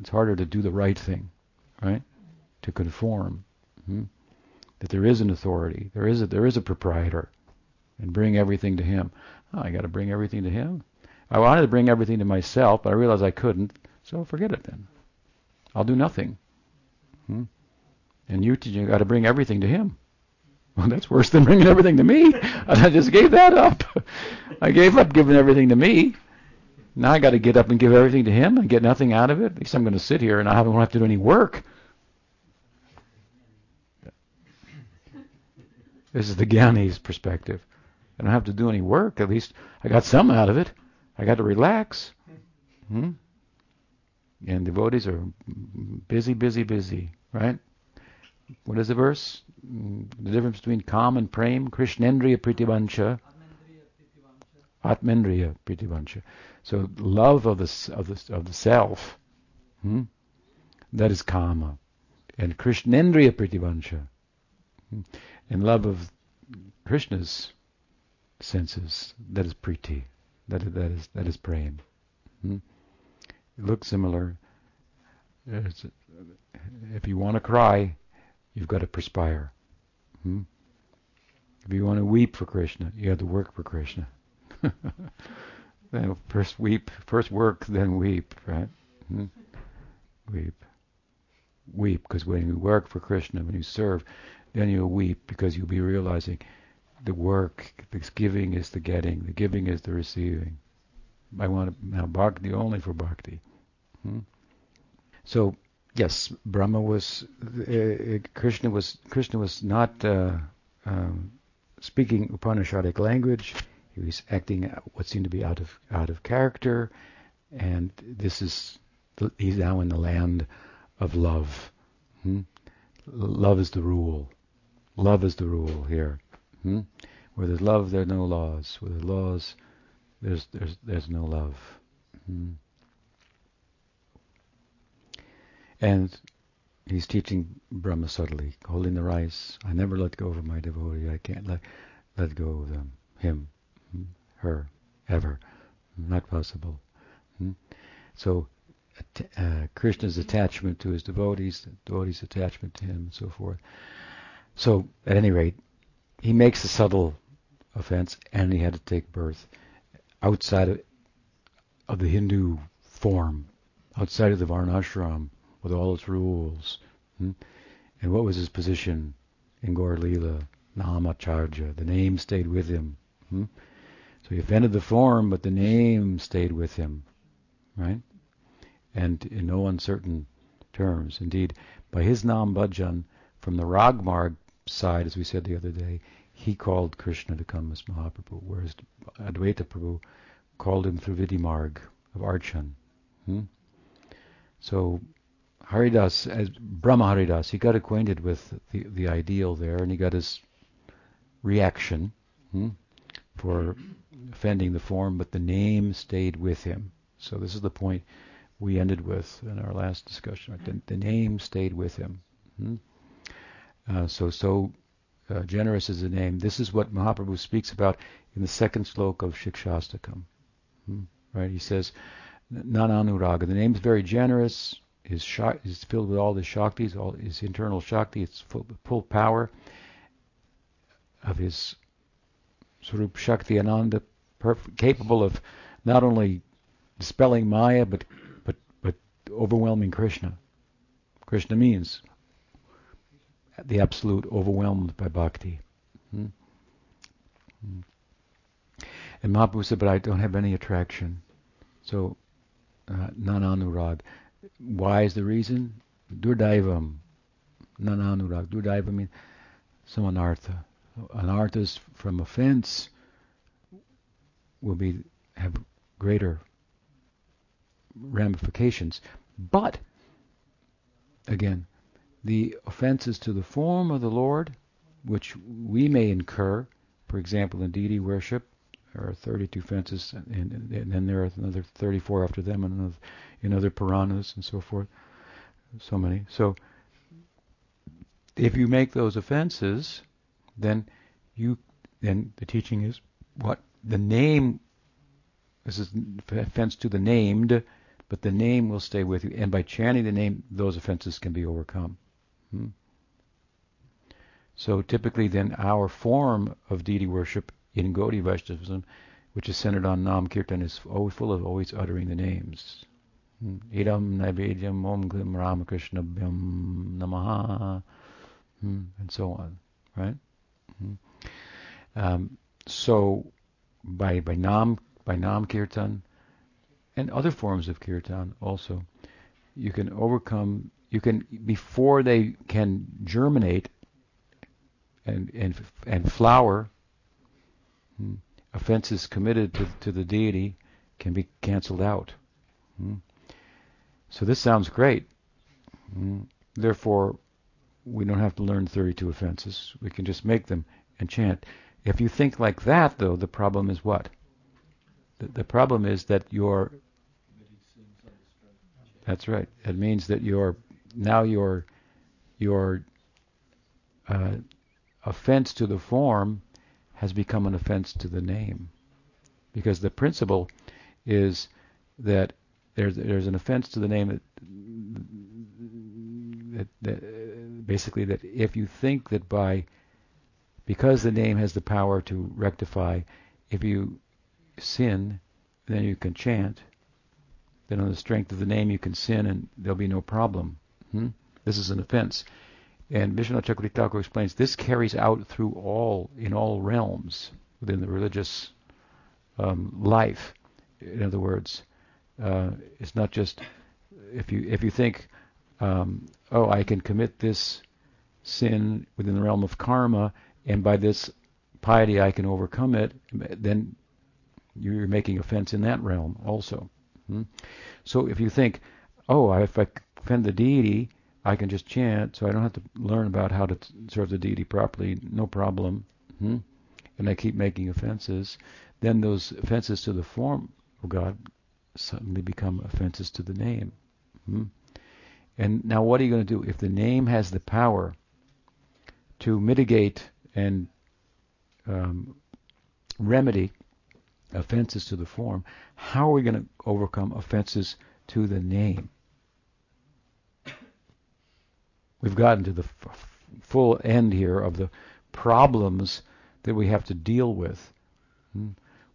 It's harder to do the right thing, right? To conform. Hmm? that there is an authority, there is a, there is a proprietor, and bring everything to him. Oh, I got to bring everything to him. I wanted to bring everything to myself, but I realized I couldn't, so forget it then. I'll do nothing. Hmm? And you, you got to bring everything to him. Well, that's worse than bringing everything to me. I just gave that up. I gave up giving everything to me. Now I got to get up and give everything to him and get nothing out of it. At least I'm going to sit here and I don't have to do any work. This is the Gyani's perspective. I don't have to do any work. At least I got some out of it. I got to relax. Hmm? And devotees are busy, busy, busy, right? What is the verse? The difference between Kam and Prem, Krishnendriya Pritivancha. Atmendriya Pritivancha. So love of the of the of the self, hmm? that is Kama, and Krishnendriya Pritivancha. Hmm? and love of Krishna's senses, that is priti, that is, that is, that is prem. Hmm? It looks similar. It's, if you want to cry, you've got to perspire. Hmm? If you want to weep for Krishna, you have to work for Krishna. first weep, first work, then weep, right? Hmm? Weep. Weep, because when you work for Krishna, when you serve, then you'll weep because you'll be realizing the work, the giving is the getting, the giving is the receiving. I want now bhakti only for bhakti. Hmm? So yes, Brahma was uh, Krishna was Krishna was not uh, um, speaking Upanishadic language. He was acting what seemed to be out of out of character, and this is he's now in the land of love. Hmm? Love is the rule. Love is the rule here. Hmm? Where there's love, there are no laws. Where there's laws, there's there's there's no love. Hmm? And he's teaching Brahma subtly, holding the rice. I never let go of my devotee. I can't let let go of them, him, hmm? her, ever. Not possible. Hmm? So uh, Krishna's attachment to his devotees, the devotees' attachment to him, and so forth. So, at any rate, he makes a subtle offense, and he had to take birth outside of, of the Hindu form, outside of the Varnashram with all its rules. Hmm? And what was his position in Gaur Leela? Namacharya. The name stayed with him. Hmm? So he offended the form, but the name stayed with him, right? And in no uncertain terms. Indeed, by his Nam Bhajan, from the Ragmarg side, as we said the other day, he called Krishna to come as Mahaprabhu, whereas Advaita Prabhu called him through Vidhimarg of Archan. Hmm? So Haridas, as Brahma Haridas, he got acquainted with the, the ideal there, and he got his reaction hmm, for offending the form, but the name stayed with him. So this is the point we ended with in our last discussion. Right? The, the, name stayed with him. Hmm? Uh, so, so uh, generous is the name. This is what Mahaprabhu speaks about in the second slok of Shikshastakam. Hmm? Right? He says, Nananuraga. The name is very generous. Shak- is filled with all the shaktis, all his internal shakti. It's full, full power of his Swarup Shakti Ananda, perf- capable of not only dispelling Maya, but but but overwhelming Krishna. Krishna means the absolute overwhelmed by bhakti. Hmm? Hmm. And Mahaprabhu said, but I don't have any attraction. So, uh, nananurag. Why is the reason? Durdaivam. Nananurag. Durdaiva means some anartha. Anarthas from offense will be have greater ramifications. But again, the offenses to the form of the Lord, which we may incur, for example, in deity worship, there are 32 offenses, and, and then there are another 34 after them, and another, in other Puranas and so forth. So many. So, if you make those offenses, then you, then the teaching is what the name. This is offense to the named, but the name will stay with you, and by chanting the name, those offenses can be overcome. Hmm? So typically, then our form of deity worship in Gaudiya Vaishnavism, which is centered on Nam Kirtan, is always full of always uttering the names. Hmm? Idam Naivedyam Om Glim Ramakrishna Bhyam Namaha, hmm? and so on, right? Um, so by by Nam by Nam Kirtan and other forms of Kirtan also, you can overcome you can before they can germinate and and and flower hmm, offenses committed to, to the deity can be cancelled out hmm. so this sounds great hmm. therefore we don't have to learn 32 offenses we can just make them and chant if you think like that though the problem is what the, the problem is that your that's right. It means that you're now your your uh, offense to the form has become an offense to the name, because the principle is that there's there's an offense to the name that, that, that basically that if you think that by because the name has the power to rectify, if you sin, then you can chant then on the strength of the name you can sin and there'll be no problem. Hmm? This is an offense. And Chakravarti Thakur explains this carries out through all, in all realms within the religious um, life. In other words, uh, it's not just if you if you think, um, oh, I can commit this sin within the realm of karma, and by this piety I can overcome it, then you're making offense in that realm also. Hmm? So if you think, oh, if I offend the deity, I can just chant, so I don't have to learn about how to serve the deity properly, no problem. Hmm? And I keep making offenses, then those offenses to the form of God suddenly become offenses to the name. Hmm? And now what are you going to do? If the name has the power to mitigate and um, remedy offenses to the form, how are we going to overcome offenses to the name? We've gotten to the f- full end here of the problems that we have to deal with. Hmm?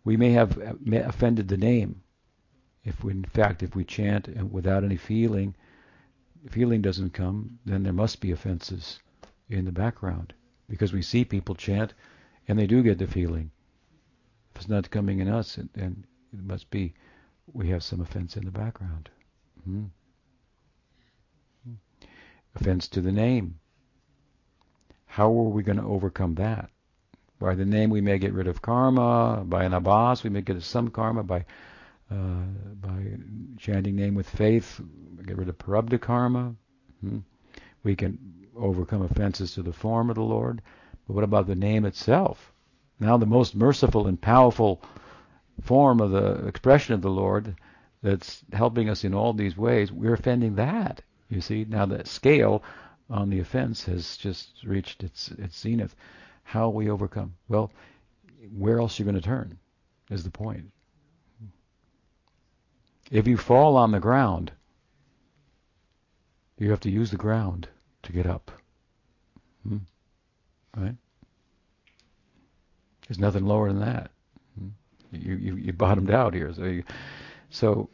We may have offended the name. If we, in fact, if we chant without any feeling, feeling doesn't come, then there must be offenses in the background because we see people chant and they do get the feeling If it's not coming in us, then it must be we have some offense in the background. Hmm. Offense to the name. How are we going to overcome that? By the name, we may get rid of karma. By an abbas, we may get some karma. By uh, by chanting name with faith, get rid of prarabdha karma. Hmm. We can overcome offenses to the form of the Lord. But what about the name itself? now the most merciful and powerful form of the expression of the Lord that's helping us in all these ways, we're offending that. You see, now the scale on the offense has just reached its its zenith. How we overcome? Well, where else are you going to turn? Is the point. If you fall on the ground, you have to use the ground to get up. Hmm? Right? There's nothing lower than that. You, you, you bottomed out here. So, you, so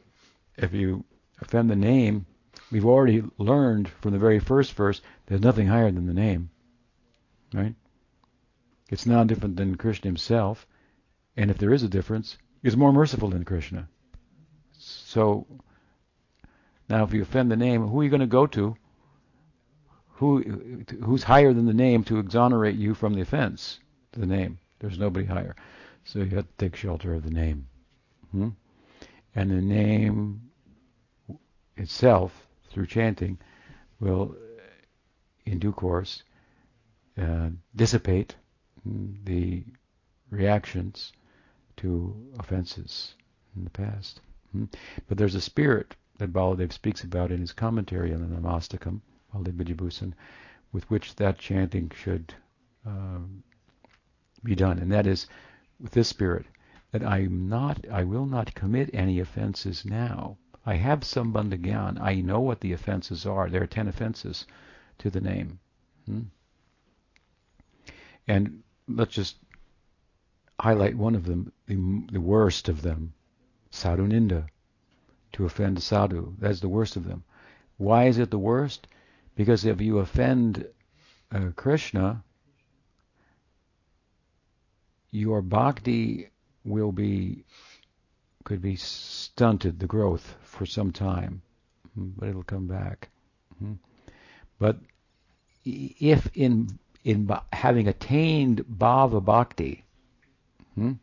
if you offend the name, we've already learned from the very first verse, there's nothing higher than the name. right? It's non different than Krishna himself, and if there is a difference, is more merciful than Krishna. So now, if you offend the name, who are you going to go to? Who who's higher than the name to exonerate you from the offense to the name? There's nobody higher, so you have to take shelter of the name. Hmm? And the name itself, through chanting, will, in due course, uh, dissipate the reactions to offenses in the past. Hmm? But there's a spirit that Baladev speaks about in his commentary on the Namastakam, Baladev Vidyabhushan, with which that chanting should uh, be done, and that is with this spirit that I am not, I will not commit any offenses now. I have some bandagyan. I know what the offenses are. There are ten offenses to the name. Hmm? And let's just highlight one of them, the, the worst of them, sadhuninda, to offend sadhu. That's the worst of them. Why is it the worst? Because if you offend uh, Krishna, your bhakti will be could be stunted the growth for some time, hmm, but it'll come back. Hmm. But if in in having attained bhava bhakti, hmm,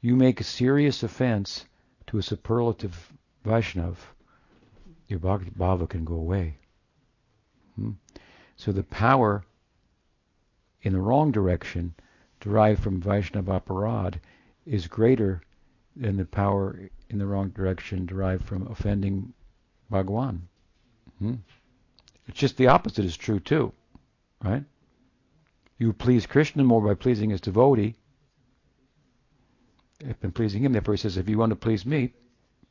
you make a serious offense to a superlative Vaishnav, your bhava can go away. So the power in the wrong direction derived from Vaishnava aparad is greater than the power in the wrong direction derived from offending Bhagwan. Hmm? It's just the opposite is true too, right? You please Krishna more by pleasing his devotee been pleasing him. Therefore, he says, if you want to please me,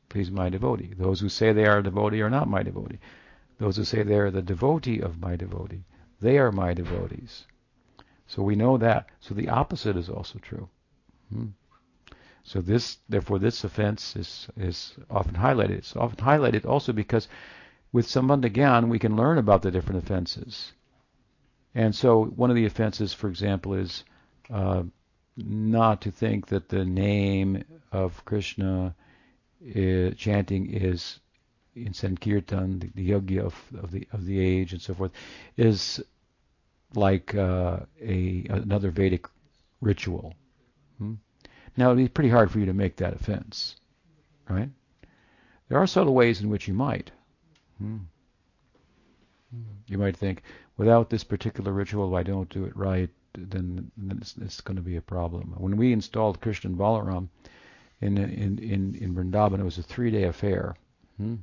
please my devotee. Those who say they are a devotee are not my devotee. Those who say they are the devotee of my devotee, they are my devotees. So we know that. So the opposite is also true. Hmm. So this, therefore, this offense is is often highlighted. It's often highlighted also because with Sambandha Gyan we can learn about the different offenses. And so one of the offenses, for example, is uh, not to think that the name of Krishna is, chanting is in Sankirtan, the, the of, of, the of the age and so forth, is like uh, a another Vedic ritual. Hmm? Now it'd be pretty hard for you to make that offense, right? There are subtle ways in which you might. Hmm. You might think, without this particular ritual, I don't do it right then, then it's, it's, going to be a problem. When we installed and Balaram in in in, in Vrindavan, it was a three-day affair. Hmm?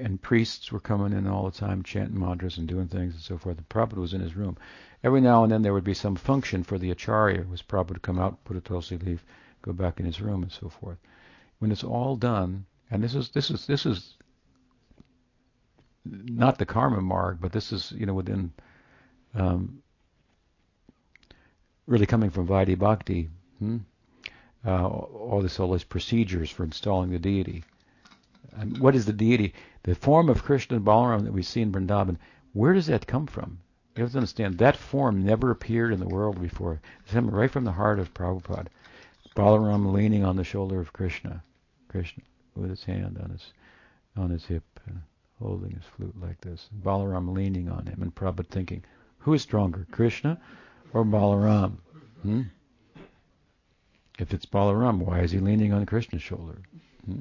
And priests were coming in all the time, chanting mantras and doing things and so forth. The Prabhupada was in his room. Every now and then there would be some function for the acharya, who was Prabhupada to come out, put a tulsi leaf, go back in his room, and so forth. When it's all done, and this is this is this is not the karma marg, but this is you know within um, really coming from Vaidhi Bhakti. Hmm? Uh, all this, all these procedures for installing the deity. And what is the deity? The form of Krishna and Balaram that we see in Vrindavan. Where does that come from? You have to understand that form never appeared in the world before. It's coming right from the heart of Prabhupada. Balaram leaning on the shoulder of Krishna, Krishna with his hand on his on his hip, uh, holding his flute like this. Balaram leaning on him, and Prabhupada thinking, who is stronger, Krishna or Balaram? Hmm? If it's Balaram, why is he leaning on Krishna's shoulder? Hmm?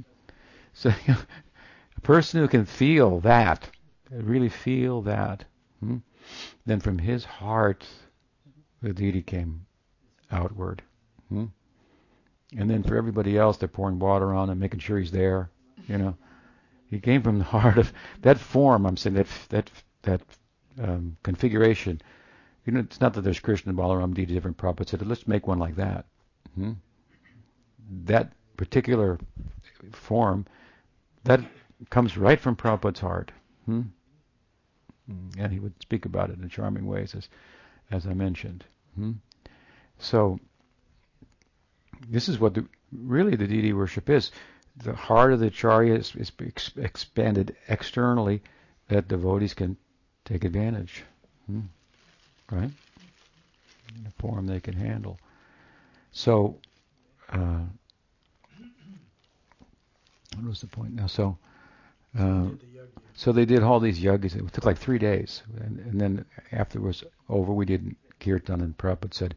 So a person who can feel that, really feel that, hmm? Then from his heart the deity came outward. Hmm? And then for everybody else, they're pouring water on him, making sure he's there. You know, he came from the heart of that form. I'm saying that that that um, configuration you know, it's not that there's Krishna and Balaram deity different Prabhupada said, let's make one like that. Hmm? That particular form, that comes right from Prabhupada's heart. Hmm? And he would speak about it in charming ways, as, as I mentioned. Hmm? So, this is what the, really the deity worship is. The heart of the charya is, is expanded externally that devotees can take advantage. Hmm? right? In a form they can handle. So, uh, what was the point now? So, uh, so they did all these yagyas. It took like three days, and, and then after it was over, we did kirtan, and Prabhupada said,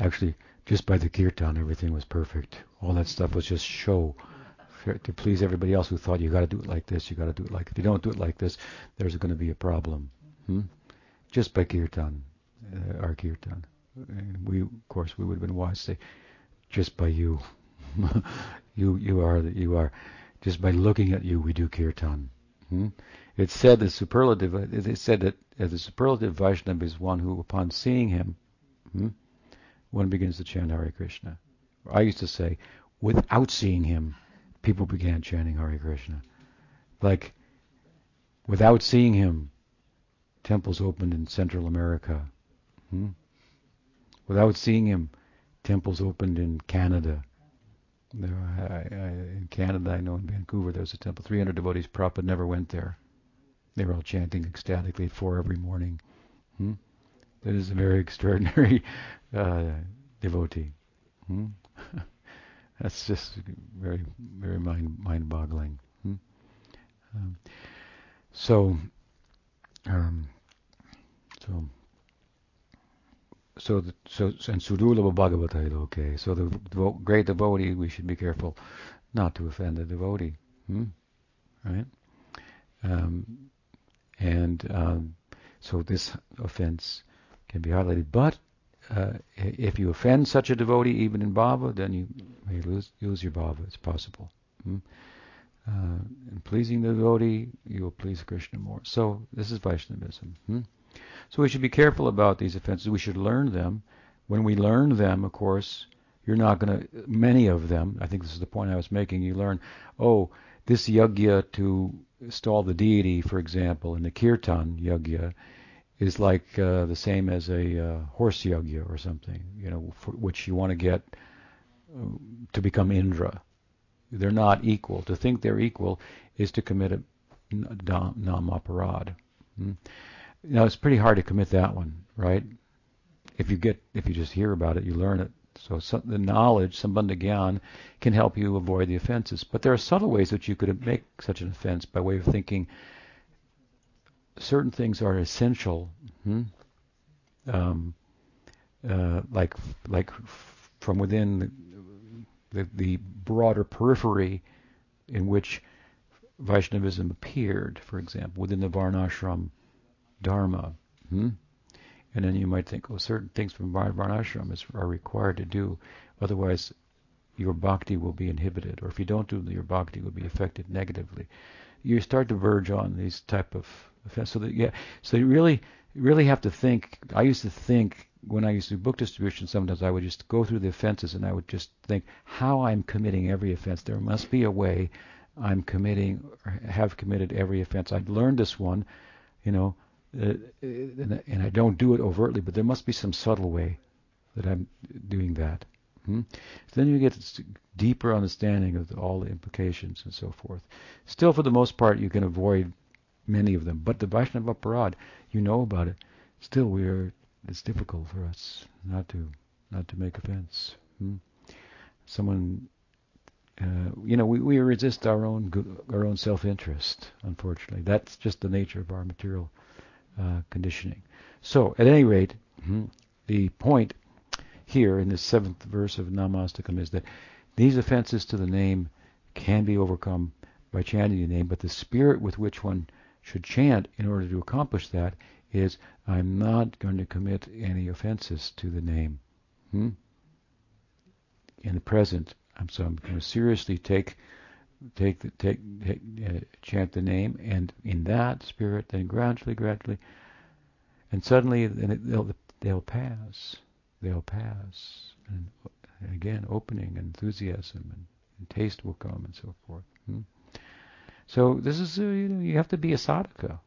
actually, just by the kirtan, everything was perfect. All that stuff was just show to please everybody else who thought you got to do it like this, you got to do it like. If you don't do it like this, there's going to be a problem. Hmm? Just by kirtan, uh, our kirtan. And we, of course, we would have been wise to say, just by you, you, you are, you are. Just by looking at you, we do kirtan. Hmm? It's said the superlative. It's said that the superlative Vaishnava is one who, upon seeing him, hmm, one begins to chant Hare Krishna. I used to say, without seeing him, people began chanting Hare Krishna. Like, without seeing him, temples opened in Central America. Hmm? Without seeing him, temples opened in Canada. There, I, I, in Canada, I know in Vancouver, there's a temple. 300 devotees. Prabhupada never went there. They were all chanting ecstatically at four every morning. Hmm? That is a very extraordinary uh, devotee. Hmm? That's just very, very mind mind-boggling. Hmm? Um, so, um, so so the, so and Sudulaba Bhagavata okay. So the great devotee, we should be careful not to offend the devotee, hmm? right? Um, and um, so this offense can be highlighted. But uh, if you offend such a devotee, even in bhava, then you may lose, lose your bhava. It's possible. Hmm? Uh, in pleasing the devotee, you will please Krishna more. So this is Vaishnavism. Hmm? So we should be careful about these offenses. We should learn them. When we learn them, of course, you're not going to, many of them, I think this is the point I was making, you learn, oh, this yagya to install the deity, for example, in the kirtan yagya, is like uh, the same as a uh, horse yagya or something, you know, which you want to get uh, to become Indra. They're not equal. To think they're equal is to commit a nam aparad. Hmm? You know, it's pretty hard to commit that one, right? If you get, if you just hear about it, you learn it. So some, the knowledge, sambandha gyan, can help you avoid the offenses. But there are subtle ways that you could make such an offense by way of thinking certain things are essential, hmm? um, uh, like like from within the, the, the broader periphery in which Vaishnavism appeared, for example, within the Varnashram dharma. Hmm? And then you might think, well, certain things from Varnashram are required to do, otherwise your bhakti will be inhibited, or if you don't do them, your bhakti will be affected negatively. You start to verge on these type of offense. So that yeah, so you really really have to think. I used to think when I used to do book distribution, sometimes I would just go through the offenses and I would just think how I'm committing every offense. There must be a way I'm committing have committed every offense. I'd learned this one, you know, and, and, I don't do it overtly, but there must be some subtle way that I'm doing that. Hmm? Then you get deeper understanding of all the implications and so forth. Still, for the most part, you can avoid many of them. But the Vaishnava Aparad, you know about it. Still, we are. It's difficult for us not to not to make offense. Hmm? Someone, uh, you know, we, we resist our own our own self-interest. Unfortunately, that's just the nature of our material uh, conditioning. So, at any rate, hmm, the point here in the seventh verse of Namastakam is that these offenses to the name can be overcome by chanting the name, but the spirit with which one should chant in order to accomplish that is, I'm not going to commit any offenses to the name. Hmm? In the present, I'm so I'm going to seriously take take the, take, take uh, chant the name, and in that spirit, then gradually, gradually, and suddenly, it, they'll they'll pass, they'll pass, and, and again, opening, enthusiasm, and, and, taste will come, and so forth. Hmm? So this is uh, you know you have to be a sadhaka.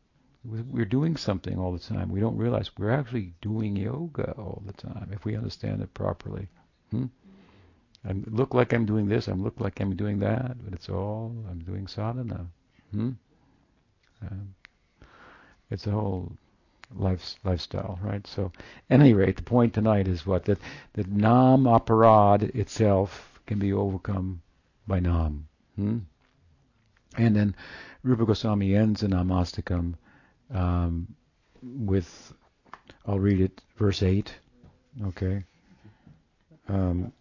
We're doing something all the time. We don't realize we're actually doing yoga all the time if we understand it properly. Hmm? I look like I'm doing this, I look like I'm doing that, but it's all I'm doing sadhana. Hmm? Um, it's a whole life, lifestyle, right? So, at any rate, the point tonight is what that that nam aparad itself can be overcome by nam. Hmm? And then Rupa Goswami ends the Namastakam um, with, I'll read it, verse 8. Okay. Um,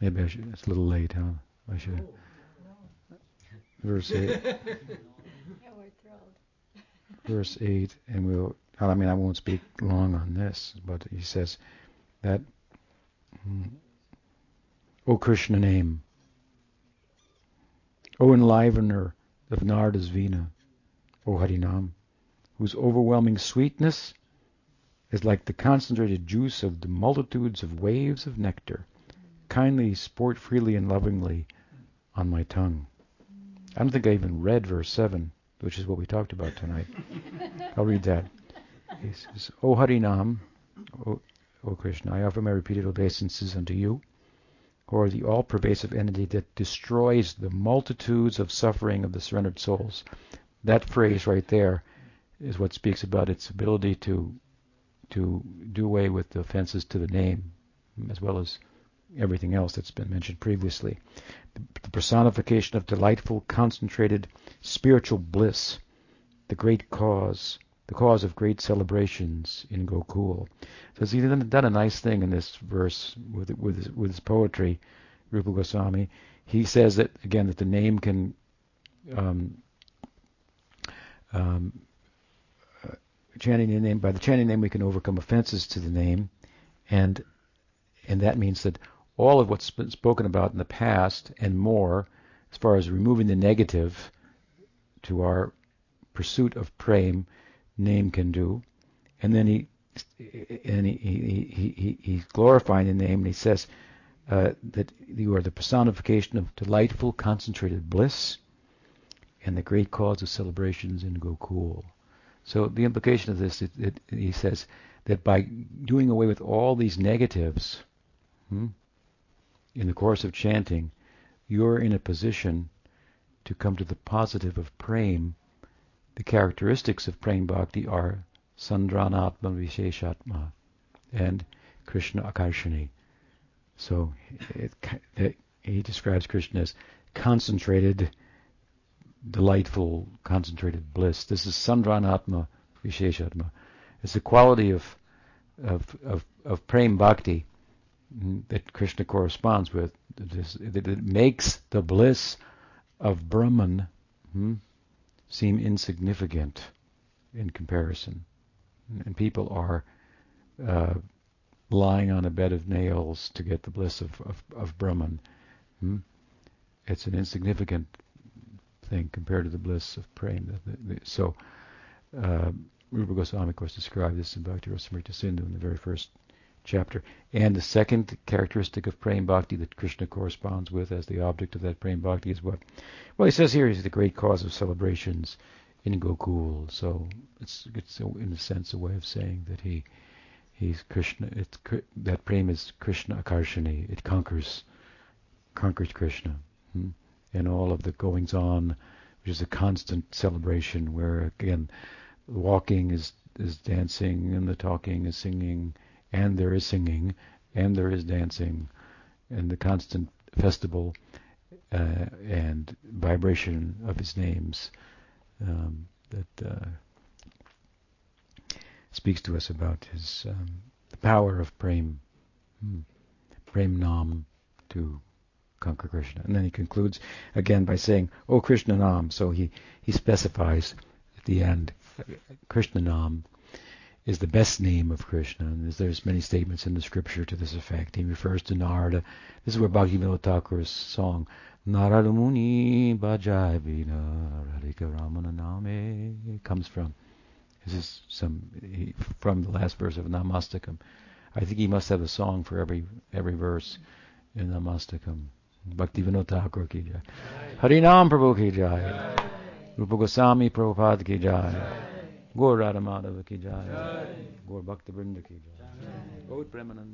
maybe I should, it's a little late, huh? I should. Verse 8. yeah, we're thrilled. verse 8, and we'll, I mean, I won't speak long on this, but he says that, O Krishna name, O enlivener of Narada's Vina, O Harinam, whose overwhelming sweetness is like the concentrated juice of the multitudes of waves of nectar, kindly sport freely and lovingly on my tongue. I don't think I even read verse 7, which is what we talked about tonight. I'll read that. He says, O Harinam, O, o Krishna, I offer my repeated obeisances unto you or the all pervasive entity that destroys the multitudes of suffering of the surrendered souls. That phrase right there is what speaks about its ability to to do away with the offenses to the name, as well as everything else that's been mentioned previously. The personification of delightful, concentrated spiritual bliss, the great cause, the cause of great celebrations in Gokul. So he's done a nice thing in this verse with with his, with his poetry, Rupa Goswami. He says that again that the name can um, um, uh, chanting the name by the chanting name we can overcome offenses to the name, and and that means that all of what's been spoken about in the past and more, as far as removing the negative to our pursuit of prema, name can do. And then he and he, he, he, he he's glorifying the name, and he says uh, that you are the personification of delightful, concentrated bliss, and the great cause of celebrations in Gokul. So the implication of this, it, it, he says that by doing away with all these negatives hmm, in the course of chanting, you're in a position to come to the positive of prema the characteristics of prema bhakti are Sandrananda Visheshatma and Krishna Akarshani. So it, it, he describes Krishna as concentrated, delightful, concentrated bliss. This is Sandrananda Visheshatma. It's the quality of of of, of bhakti that Krishna corresponds with. That it makes the bliss of Brahman hmm, seem insignificant in comparison. And people are uh, lying on a bed of nails to get the bliss of, of, of Brahman. Hmm? It's an insignificant thing compared to the bliss of prema. So, uh, Rupa Goswami, of course, described this in Bhakti Rasamrita Sindhu in the very first chapter. And the second characteristic of prema bhakti that Krishna corresponds with as the object of that prema bhakti is what? Well, he says here he's the great cause of celebrations in Gokul. So it's it's in a sense a way of saying that he he's Krishna. It's that prema is Krishna Akarshani. It conquers conquers Krishna, hmm? and all of the goings on, which is a constant celebration where again, walking is is dancing and the talking is singing and there is singing, and there is dancing, and the constant festival uh, and vibration of his names um, that uh, speaks to us about his um, the power of prem, hmm, prem nam to conquer Krishna. And then he concludes again by saying, "O Krishna nam." So he he specifies at the end, Krishna nam is the best name of Krishna. And there's many statements in the scripture to this effect. He refers to Narada. This is where Bhaktivinoda Thakur's song, Narada Muni Bhajai Radhika Ramana Name comes from. This is some from the last verse of Namastakam. I think he must have a song for every every verse in Namastakam. Bhaktivinoda Thakur ki jai. Harinam Prabhu ki jai. Rupa Goswami Prabhupada ki jai. गौर राधा माधव की जय गौर भक्त वृंद की जाय गौर प्रेमानंद